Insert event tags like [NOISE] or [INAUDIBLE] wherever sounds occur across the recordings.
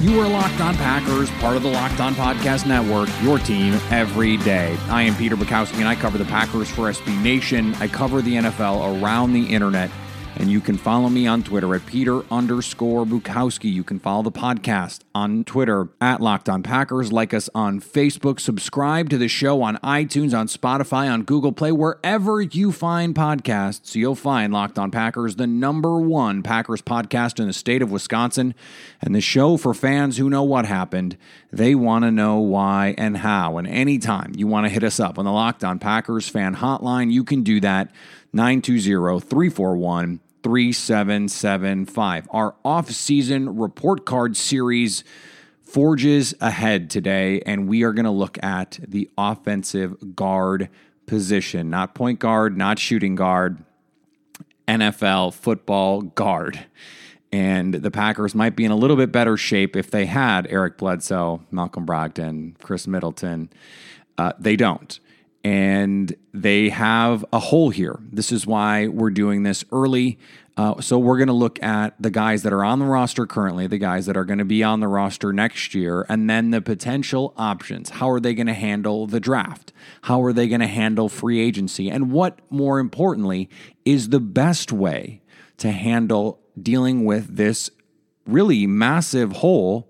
You are Locked On Packers, part of the Locked On Podcast Network, your team every day. I am Peter Bukowski, and I cover the Packers for SB Nation. I cover the NFL around the internet. And you can follow me on Twitter at Peter underscore Bukowski. You can follow the podcast on Twitter at Locked On Packers. Like us on Facebook. Subscribe to the show on iTunes, on Spotify, on Google Play, wherever you find podcasts. You'll find Locked On Packers, the number one Packers podcast in the state of Wisconsin. And the show for fans who know what happened. They want to know why and how. And anytime you want to hit us up on the Locked On Packers fan hotline, you can do that. 920 341 3775. Our off-season report card series forges ahead today, and we are going to look at the offensive guard position, not point guard, not shooting guard, NFL football guard. And the Packers might be in a little bit better shape if they had Eric Bledsoe, Malcolm Brogdon, Khris Middleton. Uh, they don't and they have a hole here. This is why we're doing this early. Uh, so we're going to look at the guys that are on the roster currently, the guys that are going to be on the roster next year, and then the potential options. How are they going to handle the draft? How are they going to handle free agency? And what, more importantly, is the best way to handle dealing with this really massive hole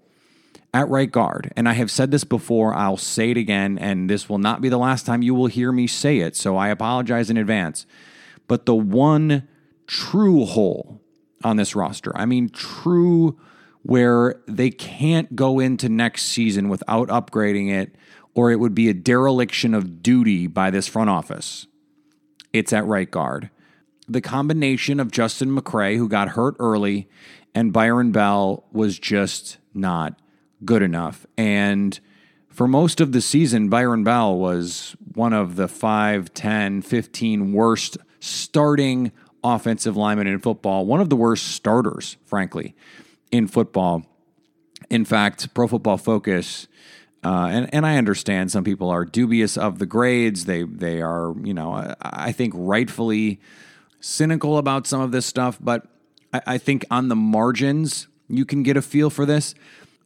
at right guard. And I have said this before, I'll say it again, and this will not be the last time you will hear me say it, so I apologize in advance. But the one true hole on this roster, I mean, true where they can't go into next season without upgrading it, or it would be a dereliction of duty by this front office. It's at right guard. The combination of Justin McCray, who got hurt early, and Byron Bell was just not good enough. And for most of the season, Byron Bell was one of the 5, 10, 15 worst starting offensive linemen in football, one of the worst starters, frankly, in football. In fact, Pro Football Focus, uh, and, and I understand some people are dubious of the grades. They, they are, you know, I think rightfully cynical about some of this stuff, but I, I think on the margins, you can get a feel for this.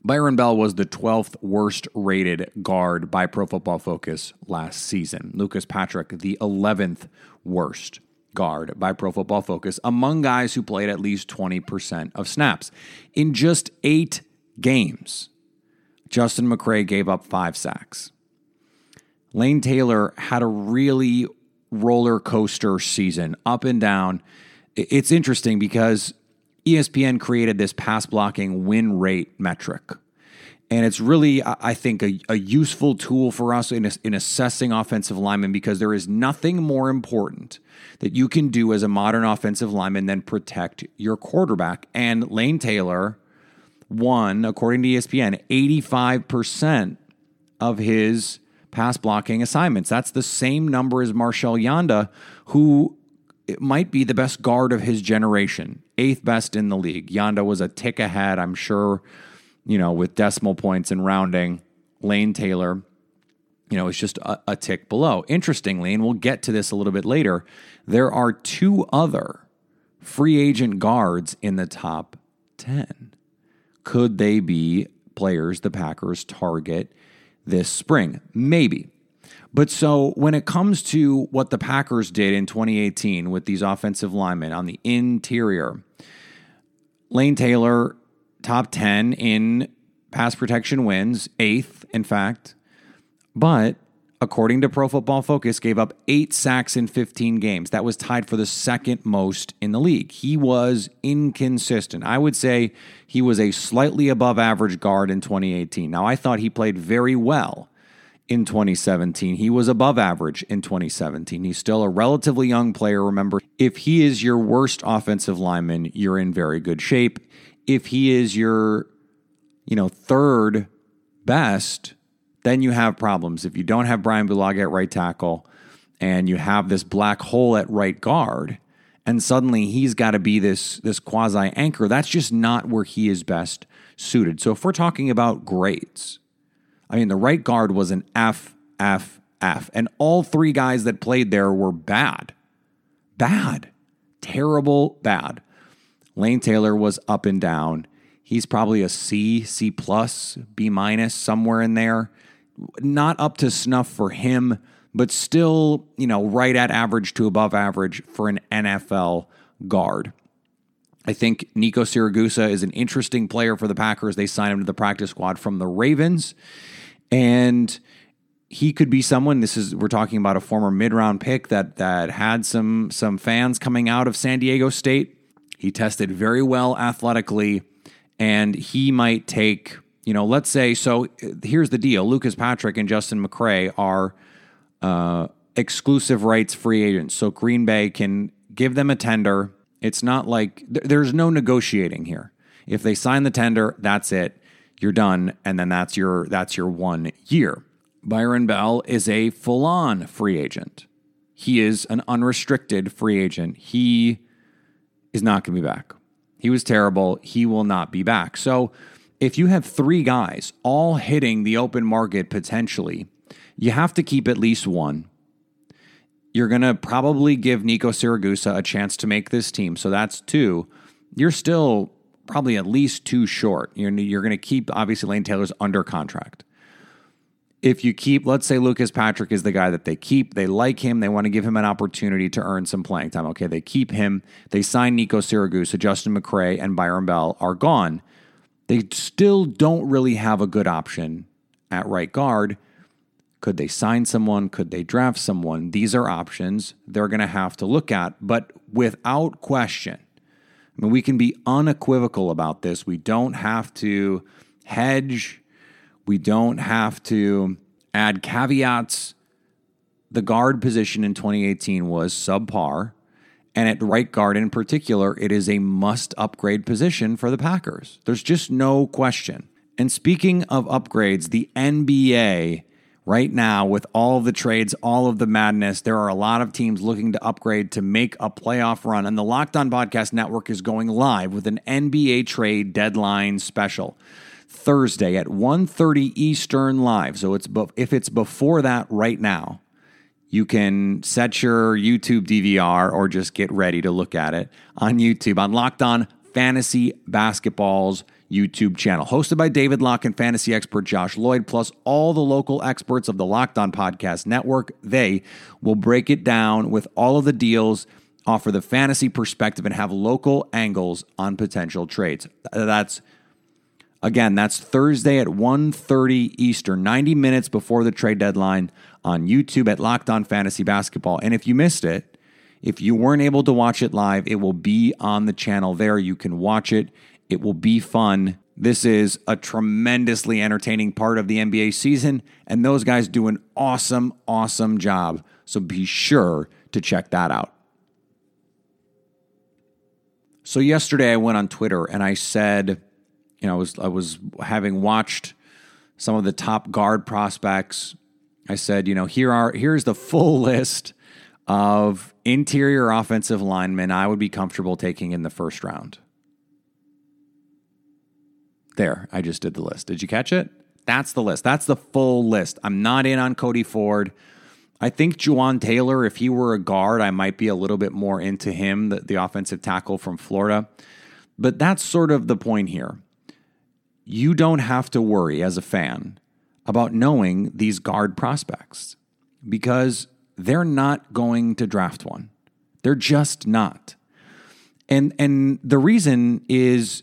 Byron Bell was the 12th worst rated guard by Pro Football Focus last season. Lucas Patrick, the 11th worst guard by Pro Football Focus among guys who played at least 20% of snaps. In just eight games, Justin McCray gave up five sacks. Lane Taylor had a really roller coaster season, up and down. It's interesting because ESPN created this pass blocking win rate metric. And it's really, I think, a, a useful tool for us in, in assessing offensive linemen because there is nothing more important that you can do as a modern offensive lineman than protect your quarterback. And Lane Taylor won, according to ESPN, 85% of his pass blocking assignments. That's the same number as Marshal Yanda, who it might be the best guard of his generation, eighth best in the league. Yanda was a tick ahead, I'm sure, you know, with decimal points and rounding. Lane Taylor, you know, is just a, a tick below. Interestingly, and we'll get to this a little bit later, there are two other free agent guards in the top 10. Could they be players the Packers target this spring? Maybe. But so when it comes to what the Packers did in 2018 with these offensive linemen on the interior, Lane Taylor, top 10 in pass protection wins, eighth, in fact. But according to Pro Football Focus, gave up eight sacks in 15 games. That was tied for the second most in the league. He was inconsistent. I would say he was a slightly above average guard in 2018. Now, I thought he played very well in 2017. He was above average in 2017. He's still a relatively young player. Remember, if he is your worst offensive lineman, you're in very good shape. If he is your, you know, third best then you have problems. If you don't have Brian Bulaga at right tackle and you have this black hole at right guard, and suddenly he's got to be this this quasi anchor, that's just not where he is best suited. So if we're talking about grades, I mean the right guard was an F F F, and all three guys that played there were bad, bad, terrible, bad. Lane Taylor was up and down. He's probably a C, C plus, B minus, somewhere in there. Not up to snuff for him, but still, you know, right at average to above average for an NFL guard. I think Nico Siragusa is an interesting player for the Packers. They signed him to the practice squad from the Ravens. And he could be someone. This is we're talking about a former mid-round pick that that had some some fans coming out of San Diego State. He tested very well athletically, and he might take you know let's say so. Here's the deal: Lucas Patrick and Justin McCray are uh, exclusive rights free agents, so Green Bay can give them a tender. It's not like th- there's no negotiating here. If they sign the tender, that's it. You're done, and then that's your that's your one year. Byron Bell is a full on free agent. He is an unrestricted free agent. He is not going to be back. He was terrible. He will not be back. So if you have three guys all hitting the open market potentially, you have to keep at least one. You're going to probably give Nico Siragusa a chance to make this team. So that's two. You're still probably at least two short. You're, you're going to keep, obviously, Lane Taylor's under contract if you keep, let's say Lucas Patrick is the guy that they keep, they like him, they want to give him an opportunity to earn some playing time. Okay, they keep him, they sign Nico Siragusa, Justin McCray, and Byron Bell are gone. They still don't really have a good option at right guard. Could they sign someone? Could they draft someone? These are options they're going to have to look at, but without question. I mean, we can be unequivocal about this. We don't have to hedge we don't have to add caveats. The guard position in 2018 was subpar. And at right guard in particular, it is a must upgrade position for the Packers. There's just no question. And speaking of upgrades, the NBA right now, with all of the trades, all of the madness, there are a lot of teams looking to upgrade to make a playoff run. And the Locked On Podcast Network is going live with an NBA trade deadline special. Thursday at 1:30 Eastern live. So it's if it's before that right now, you can set your YouTube DVR or just get ready to look at it on YouTube on Locked On Fantasy Basketball's YouTube channel, hosted by David Locke and fantasy expert Josh Lloyd, plus all the local experts of the Locked On Podcast Network. They will break it down with all of the deals, offer the fantasy perspective, and have local angles on potential trades. That's Again, that's Thursday at 1:30 Eastern, 90 minutes before the trade deadline on YouTube at Locked On Fantasy Basketball. And if you missed it, if you weren't able to watch it live, it will be on the channel there. You can watch it. It will be fun. This is a tremendously entertaining part of the NBA season, and those guys do an awesome, awesome job. So be sure to check that out. So, yesterday I went on Twitter and I said, you know, I was I was having watched some of the top guard prospects. I said, you know, here are here's the full [LAUGHS] list of interior offensive linemen I would be comfortable taking in the first round. There, I just did the list. Did you catch it? That's the list. That's the full list. I'm not in on Cody Ford. I think Jawaan Taylor, if he were a guard, I might be a little bit more into him, the, the offensive tackle from Florida. But that's sort of the point here you don't have to worry as a fan about knowing these guard prospects because they're not going to draft one. They're just not. And and the reason is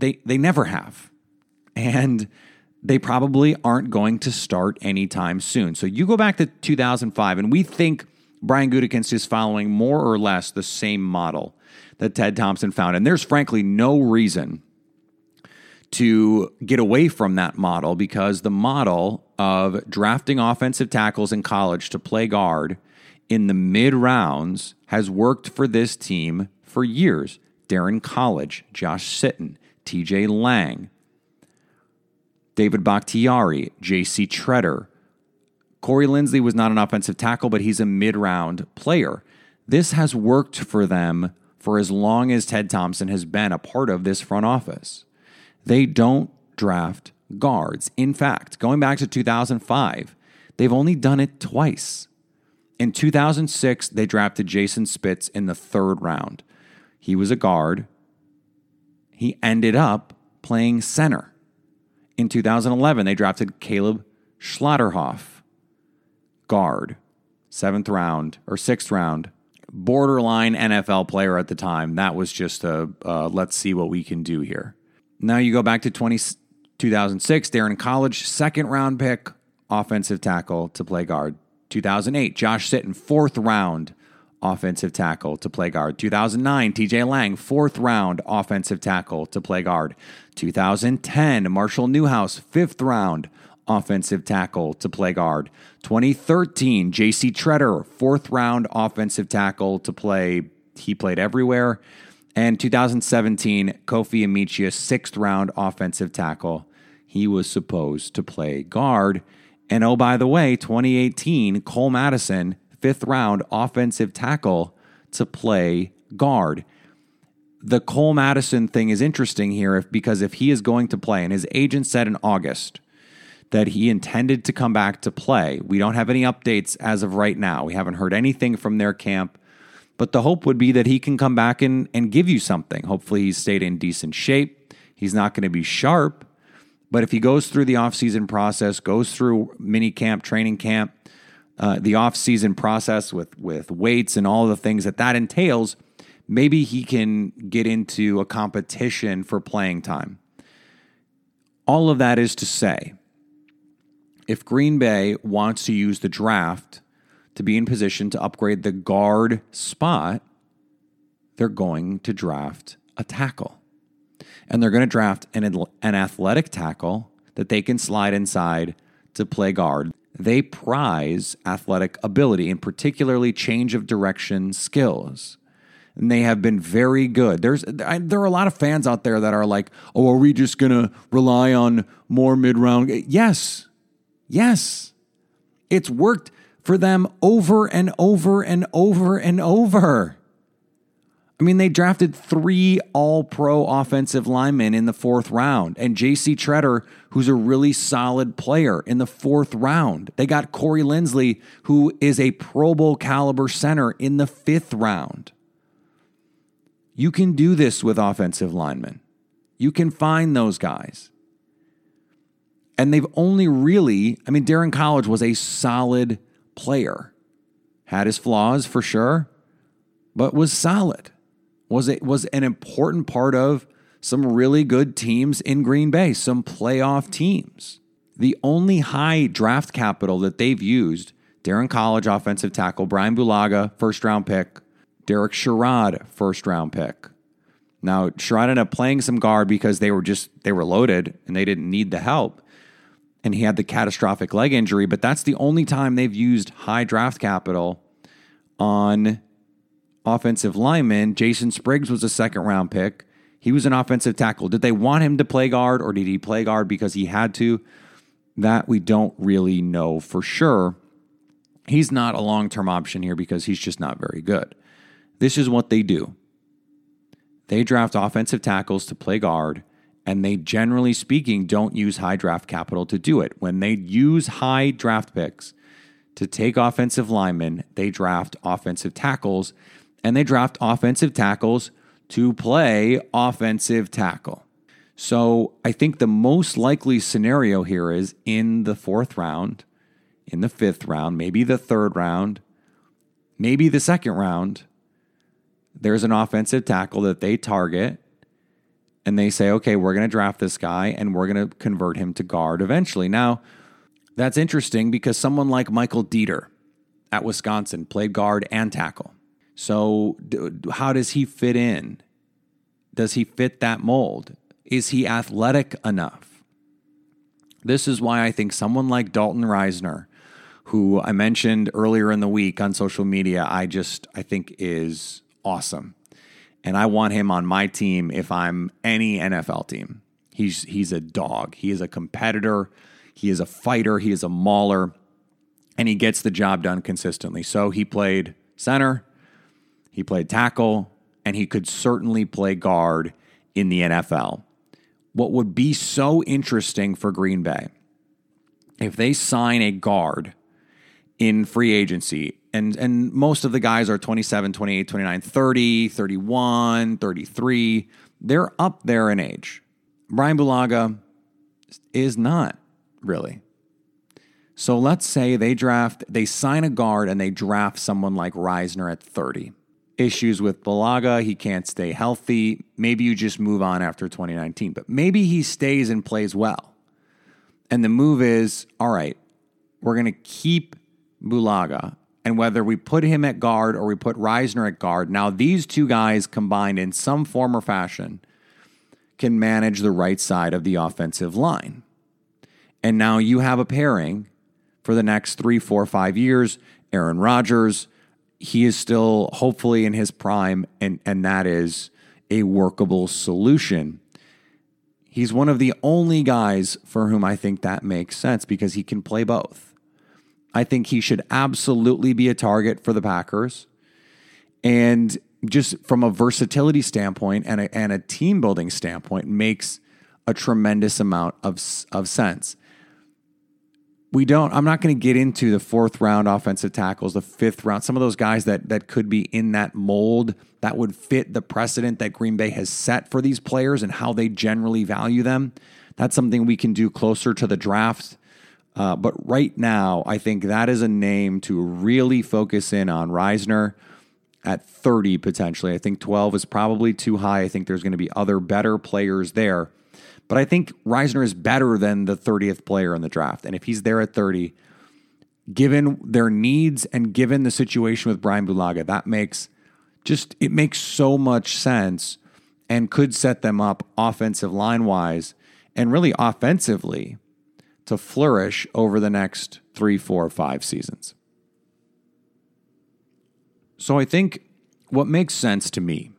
they they never have. And they probably aren't going to start anytime soon. So you go back to 2005 and we think Brian Gutekunst is following more or less the same model that Ted Thompson found. And there's frankly no reason to get away from that model because the model of drafting offensive tackles in college to play guard in the mid rounds has worked for this team for years. Daryn Colledge, Josh Sitton, TJ Lang. David Bakhtiari, J.C. Tretter. Corey Linsley was not an offensive tackle, but he's a mid round player. This has worked for them for as long as Ted Thompson has been a part of this front office. They don't draft guards. In fact, going back to 2005, they've only done it twice. In 2006, they drafted Jason Spitz in the third round. He was a guard. He ended up playing center. In 2011, they drafted Caleb Schlauderaff, guard, seventh round or sixth round, borderline NFL player at the time. That was just a uh, let's see what we can do here. Now you go back to 20, 2006, Daryn Colledge, second round pick, offensive tackle to play guard. 2008, Josh Sitton, fourth round offensive tackle to play guard. 2009, TJ Lang, fourth round offensive tackle to play guard. 2010, Marshall Newhouse, fifth round offensive tackle to play guard. 2013, JC Tretter, fourth round offensive tackle to play. He played everywhere. And 2017, Kofi Amichia, sixth round offensive tackle. He was supposed to play guard. And oh, by the way, 2018, Cole Madison, fifth round offensive tackle to play guard. The Cole Madison thing is interesting here if, because if he is going to play, and his agent said in August that he intended to come back to play, we don't have any updates as of right now. We haven't heard anything from their camp, but the hope would be that he can come back and, and give you something. Hopefully, he's stayed in decent shape. He's not going to be sharp, but if he goes through the offseason process, goes through mini camp, training camp, uh, the offseason process with, with weights and all the things that that entails, maybe he can get into a competition for playing time. All of that is to say, if Green Bay wants to use the draft to be in position to upgrade the guard spot, they're going to draft a tackle and they're going to draft an, an athletic tackle that they can slide inside to play guard. They prize athletic ability and particularly change of direction skills. And they have been very good. There's I, there are a lot of fans out there that are like, "Oh, are we just going to rely on more mid-round?" Yes. Yes. It's worked for them over and over and over and over. I mean, they drafted three all pro offensive linemen in the fourth round, and JC Tretter, who's a really solid player, in the fourth round. They got Corey Linsley, who is a Pro Bowl caliber center, in the fifth round. You can do this with offensive linemen. You can find those guys. And they've only really, I mean, Daryn Colledge was a solid player, had his flaws for sure, but was solid was it was an important part of some really good teams in Green Bay, some playoff teams. The only high draft capital that they've used, Daryn Colledge offensive tackle, Brian Bulaga, first round pick, Derek Sherrod, first round pick. Now, Sherrod ended up playing some guard because they were just they were loaded and they didn't need the help. And he had the catastrophic leg injury, but that's the only time they've used high draft capital on offensive lineman. Jason Spriggs was a second round pick. He was an offensive tackle. Did they want him to play guard or did he play guard because he had to? That we don't really know for sure. He's not a long term option here because he's just not very good. This is what they do they draft offensive tackles to play guard, and they generally speaking don't use high draft capital to do it. When they use high draft picks to take offensive linemen, they draft offensive tackles and they draft offensive tackles to play offensive tackle. So I think the most likely scenario here is in the fourth round, in the fifth round, maybe the third round, maybe the second round. There's an offensive tackle that they target and they say, okay, we're going to draft this guy and we're going to convert him to guard eventually. Now, that's interesting because someone like Michael Deiter at Wisconsin played guard and tackle. So, how does he fit in? Does he fit that mold? Is he athletic enough? This is why I think someone like Dalton Risner, who I mentioned earlier in the week on social media, I just I think is awesome. And I want him on my team if I'm any NFL team. He's he's a dog. He is a competitor. He is a fighter. He is a mauler, and he gets the job done consistently. So he played center, he played tackle, and he could certainly play guard in the NFL. What would be so interesting for Green Bay if they sign a guard in free agency and and most of the guys are 27 28 29 30 31 33 they're up there in age. Brian bulaga is not really. So let's say they draft they sign a guard and they draft someone like risner at 30 issues with bulaga he can't stay healthy maybe you just move on after 2019 but maybe he stays and plays well and the move is all right we're going to keep Bulaga, and whether we put him at guard or we put Risner at guard, now these two guys combined in some form or fashion can manage the right side of the offensive line. And now you have a pairing for the next three, four, five years. Aaron Rodgers, he is still hopefully in his prime, and, and that is a workable solution. He's one of the only guys for whom I think that makes sense because he can play both. I think he should absolutely be a target for the Packers. And just from a versatility standpoint and a, and a team building standpoint, makes a tremendous amount of, of sense. We don't, I'm not going to get into the fourth round offensive tackles, the fifth round, some of those guys that, that could be in that mold that would fit the precedent that Green Bay has set for these players and how they generally value them. That's something we can do closer to the draft uh, but right now, I think that is a name to really focus in on Risner at 30 potentially. I think 12 is probably too high. I think there's going to be other better players there. But I think Risner is better than the 30th player in the draft. And if he's there at 30, given their needs and given the situation with Brian Bulaga, that makes just it makes so much sense and could set them up offensive line wise and really offensively to flourish over the next three, four, five seasons. So I think what makes sense to me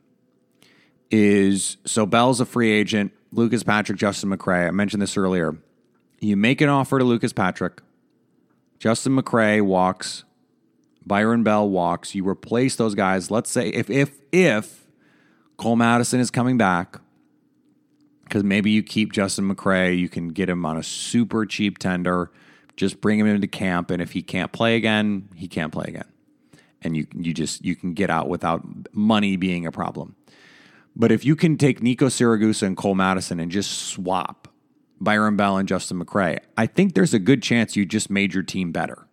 is so Bell's a free agent, Lucas Patrick, Justin McCray. I mentioned this earlier. You make an offer to Lucas Patrick, Justin McCray walks, Byron Bell walks. You replace those guys. Let's say if if if Cole Madison is coming back, because maybe you keep Justin McCray, you can get him on a super cheap tender, just bring him into camp, and if he can't play again, he can't play again, and you you just you can get out without money being a problem. But if you can take Nico Siragusa and Cole Madison and just swap Byron Bell and Justin McCray, I think there's a good chance you just made your team better.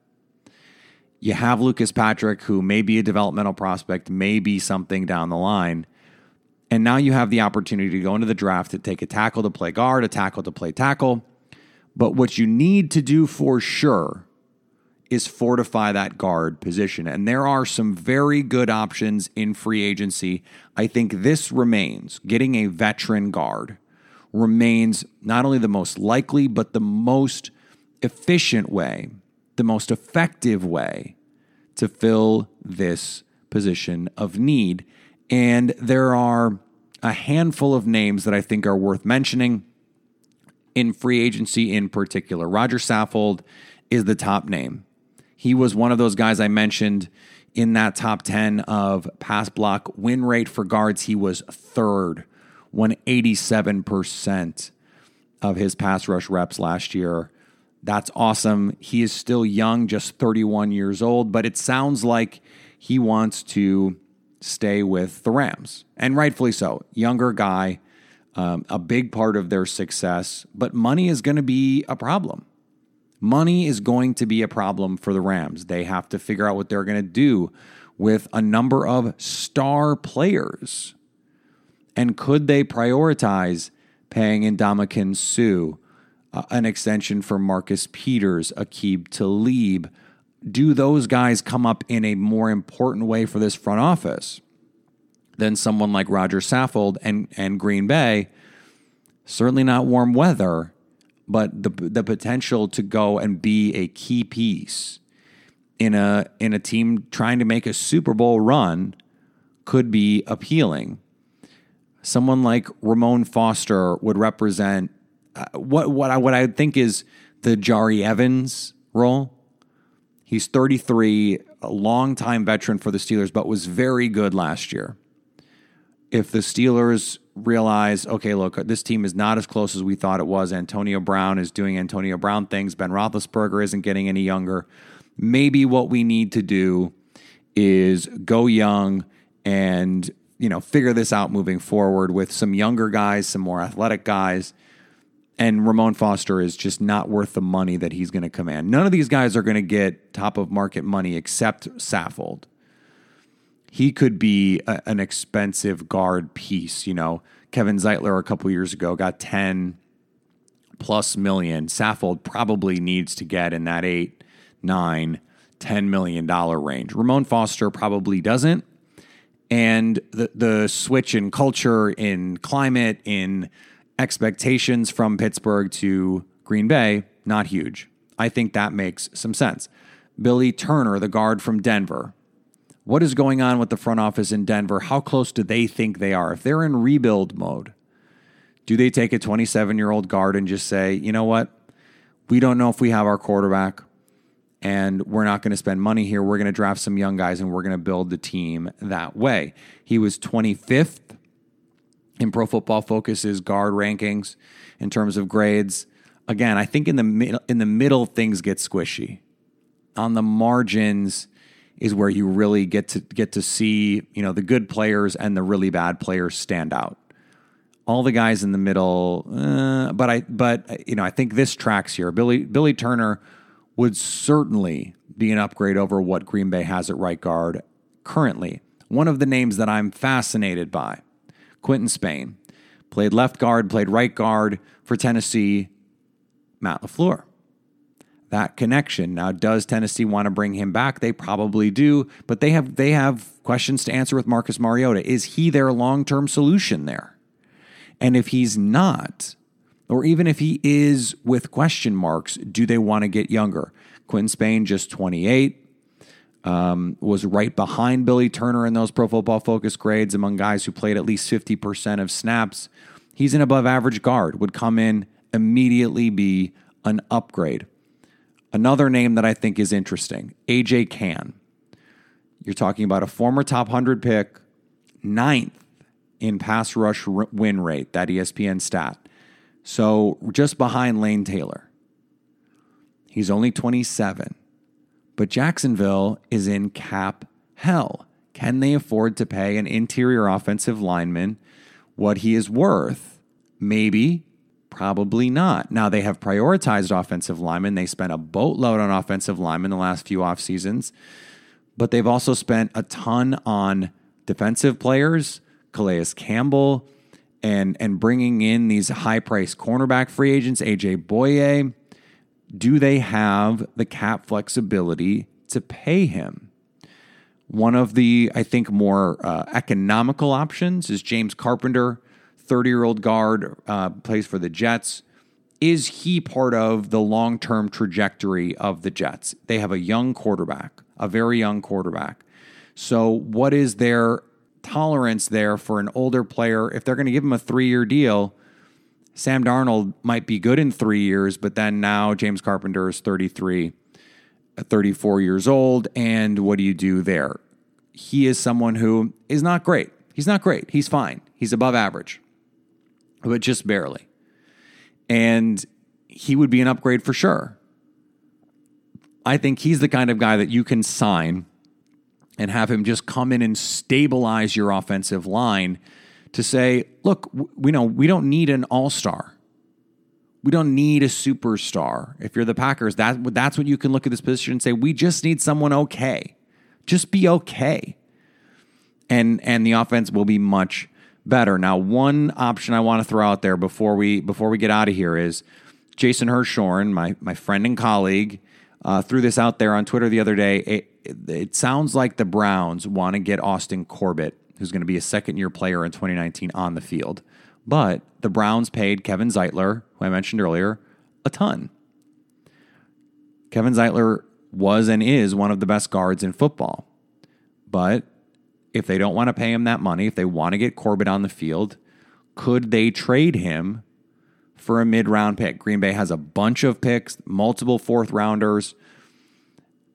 You have Lucas Patrick, who may be a developmental prospect, may be something down the line and now you have the opportunity to go into the draft to take a tackle to play guard, a tackle to play tackle. But what you need to do for sure is fortify that guard position. And there are some very good options in free agency. I think this remains getting a veteran guard remains not only the most likely, but the most efficient way, the most effective way to fill this position of need. And there are a handful of names that I think are worth mentioning in free agency in particular. Roger Saffold is the top name. He was one of those guys I mentioned in that top 10 of pass block win rate for guards. He was third, won 87% of his pass rush reps last year. That's awesome. He is still young, just 31 years old, but it sounds like he wants to stay with the Rams, and rightfully so. Younger guy, um, a big part of their success, but money is going to be a problem. Money is going to be a problem for the Rams. They have to figure out what they're going to do with a number of star players. And could they prioritize paying Ndamukong Suh, uh, an extension for Marcus Peters, Aqib Talib, do those guys come up in a more important way for this front office than someone like Roger Saffold and, and Green Bay? Certainly not warm weather, but the, the potential to go and be a key piece in a, in a team trying to make a Super Bowl run could be appealing. someone like Ramon Foster would represent uh, what what I what I think is the Jahri Evans role. He's 33, a longtime veteran for the Steelers, but was very good last year. If the Steelers realize, okay, look, this team is not as close as we thought it was. Antonio Brown is doing Antonio Brown things. Ben Roethlisberger isn't getting any younger. Maybe what we need to do is go young and you know figure this out moving forward with some younger guys, some more athletic guys. And Ramon Foster is just not worth the money that he's going to command. None of these guys are going to get top of market money except Saffold. He could be a, an expensive guard piece. You know, Kevin Zeitler a couple years ago got 10 plus million. Saffold probably needs to get in that eight, nine, $10 million range. Ramon Foster probably doesn't. And the, the switch in culture, in climate, in expectations from Pittsburgh to Green Bay, not huge. I think that makes some sense. Billy Turner, the guard from Denver. What is going on with the front office in Denver? How close do they think they are? If they're in rebuild mode, do they take a 27 year old guard and just say, you know what? We don't know if we have our quarterback and we're not going to spend money here. We're going to draft some young guys and we're going to build the team that way. He was 25th in Pro Football Focus's guard rankings in terms of grades. Again, I think in the in the middle things get squishy. On the margins is where you really get to get to see, you know, the good players and the really bad players stand out. All the guys in the middle, uh, but I but you know, I think this tracks here. Billy Billy Turner would certainly be an upgrade over what Green Bay has at right guard currently. One of the names that I'm fascinated by, Quinton Spain, played left guard, played right guard for Tennessee, Matt LaFleur. That connection. Now, does Tennessee want to bring him back? They probably do, but they have they have questions to answer with Marcus Mariota. Is he their long-term solution there? And if he's not, or even if he is with question marks, do they want to get younger? Quinn Spain, just 28, um, was right behind Billy Turner in those pro football focus grades among guys who played at least 50% of snaps. He's an above average guard, would come in, immediately be an upgrade. Another name that I think is interesting AJ Cann. You're talking about a former top 100 pick, ninth in pass rush win rate, that ESPN stat. So just behind Lane Taylor. He's only 27. But Jacksonville is in cap hell. Can they afford to pay an interior offensive lineman what he is worth? Maybe, probably not. Now they have prioritized offensive linemen. They spent a boatload on offensive linemen the last few off seasons, but they've also spent a ton on defensive players, Calais Campbell, and and bringing in these high price cornerback free agents, AJ Bouye, do they have the cap flexibility to pay him? One of the I think more uh, economical options is James Carpenter, thirty year old guard, uh, plays for the Jets. Is he part of the long term trajectory of the Jets? They have a young quarterback, a very young quarterback. So, what is their tolerance there for an older player. If they're going to give him a three year deal, Sam Darnold might be good in three years, but then now James Carpenter is 33, 34 years old. And what do you do there? He is someone who is not great. He's not great. He's fine. He's above average, but just barely. And he would be an upgrade for sure. I think he's the kind of guy that you can sign and have him just come in and stabilize your offensive line to say, look, we know we don't need an all-star. We don't need a superstar. If you're the Packers, that that's what you can look at this position and say, we just need someone okay. Just be okay. And and the offense will be much better. Now, one option I want to throw out there before we before we get out of here is Jason Hirschhorn, my my friend and colleague, uh, threw this out there on Twitter the other day. It, it, it sounds like the Browns want to get Austin Corbett, who's going to be a second year player in 2019, on the field. But the Browns paid Kevin Zeitler, who I mentioned earlier, a ton. Kevin Zeitler was and is one of the best guards in football. But if they don't want to pay him that money, if they want to get Corbett on the field, could they trade him for a mid round pick? Green Bay has a bunch of picks, multiple fourth rounders.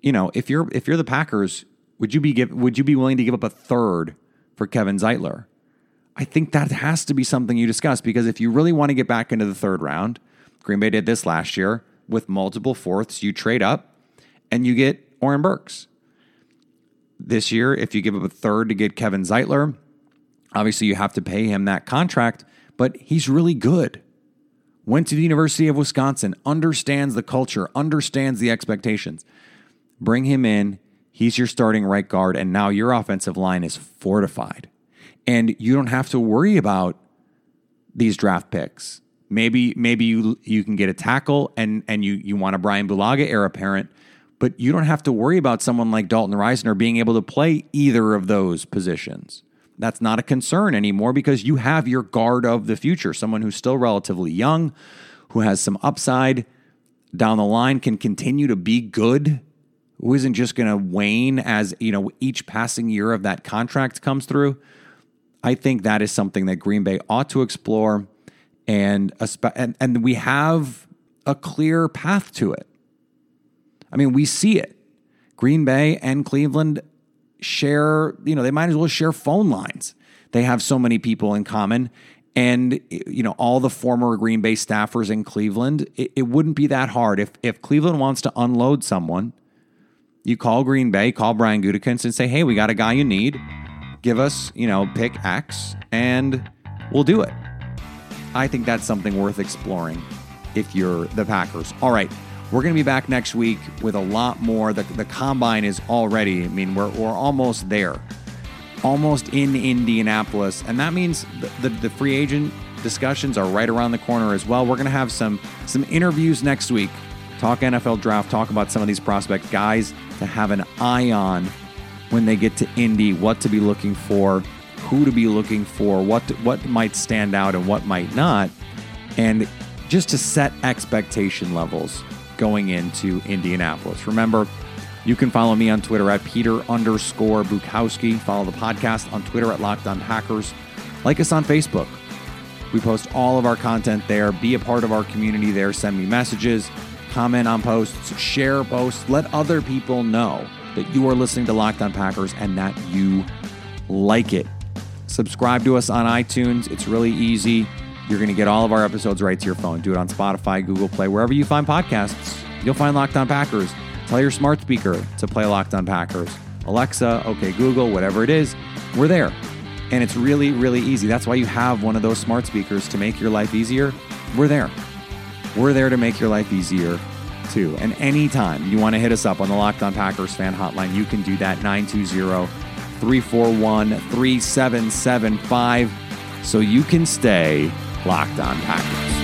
You know, if you're if you're the Packers, would you be give, would you be willing to give up a third for Kevin Zeitler? I think that has to be something you discuss because if you really want to get back into the third round, Green Bay did this last year with multiple fourths. You trade up and you get Oren Burks. This year, if you give up a third to get Kevin Zeitler, obviously you have to pay him that contract, but he's really good. Went to the University of Wisconsin, understands the culture, understands the expectations. Bring him in. He's your starting right guard, and now your offensive line is fortified. And you don't have to worry about these draft picks. Maybe maybe you you can get a tackle and and you you want a Brian Bulaga heir apparent, but you don't have to worry about someone like Dalton Risner being able to play either of those positions. That's not a concern anymore because you have your guard of the future, someone who's still relatively young, who has some upside down the line, can continue to be good, who isn't just going to wane as you know each passing year of that contract comes through. I think that is something that Green Bay ought to explore, and and, and we have a clear path to it. I mean, we see it. Green Bay and Cleveland share, you know, they might as well share phone lines. They have so many people in common. And, you know, all the former Green Bay staffers in Cleveland, it, it wouldn't be that hard. If, if Cleveland wants to unload someone, you call Green Bay, call Brian Gutekunst and say, hey, we got a guy you need. Give us, you know, pick X and we'll do it. I think that's something worth exploring if you're the Packers. All right. We're going to be back next week with a lot more. The, the combine is already, I mean, we're, we're almost there, almost in Indianapolis. And that means the, the, the free agent discussions are right around the corner as well. We're going to have some, some interviews next week, talk NFL draft, talk about some of these prospect guys to have an eye on when they get to Indy, what to be looking for, who to be looking for, what, to, what might stand out and what might not. And just to set expectation levels going into Indianapolis. Remember, you can follow me on Twitter at Peter underscore Bukowski. Follow the podcast on Twitter at Locked On Packers. Like us on Facebook. We post all of our content there. Be a part of our community there. Send me messages, comment on posts, share posts. Let other people know that you are listening to Locked On Packers and that you like it. Subscribe to us on iTunes. It's really easy. You're going to get all of our episodes right to your phone. Do it on Spotify, Google Play, wherever you find podcasts. You'll find Locked On Packers. Tell your smart speaker to play Locked On Packers. Alexa, OK Google, whatever it is, we're there. And it's really, really easy. That's why you have one of those smart speakers to make your life easier. We're there. We're there to make your life easier too. And anytime you want to hit us up on the Locked On Packers fan hotline, you can do that 920 341 3775 so you can stay locked on Packers.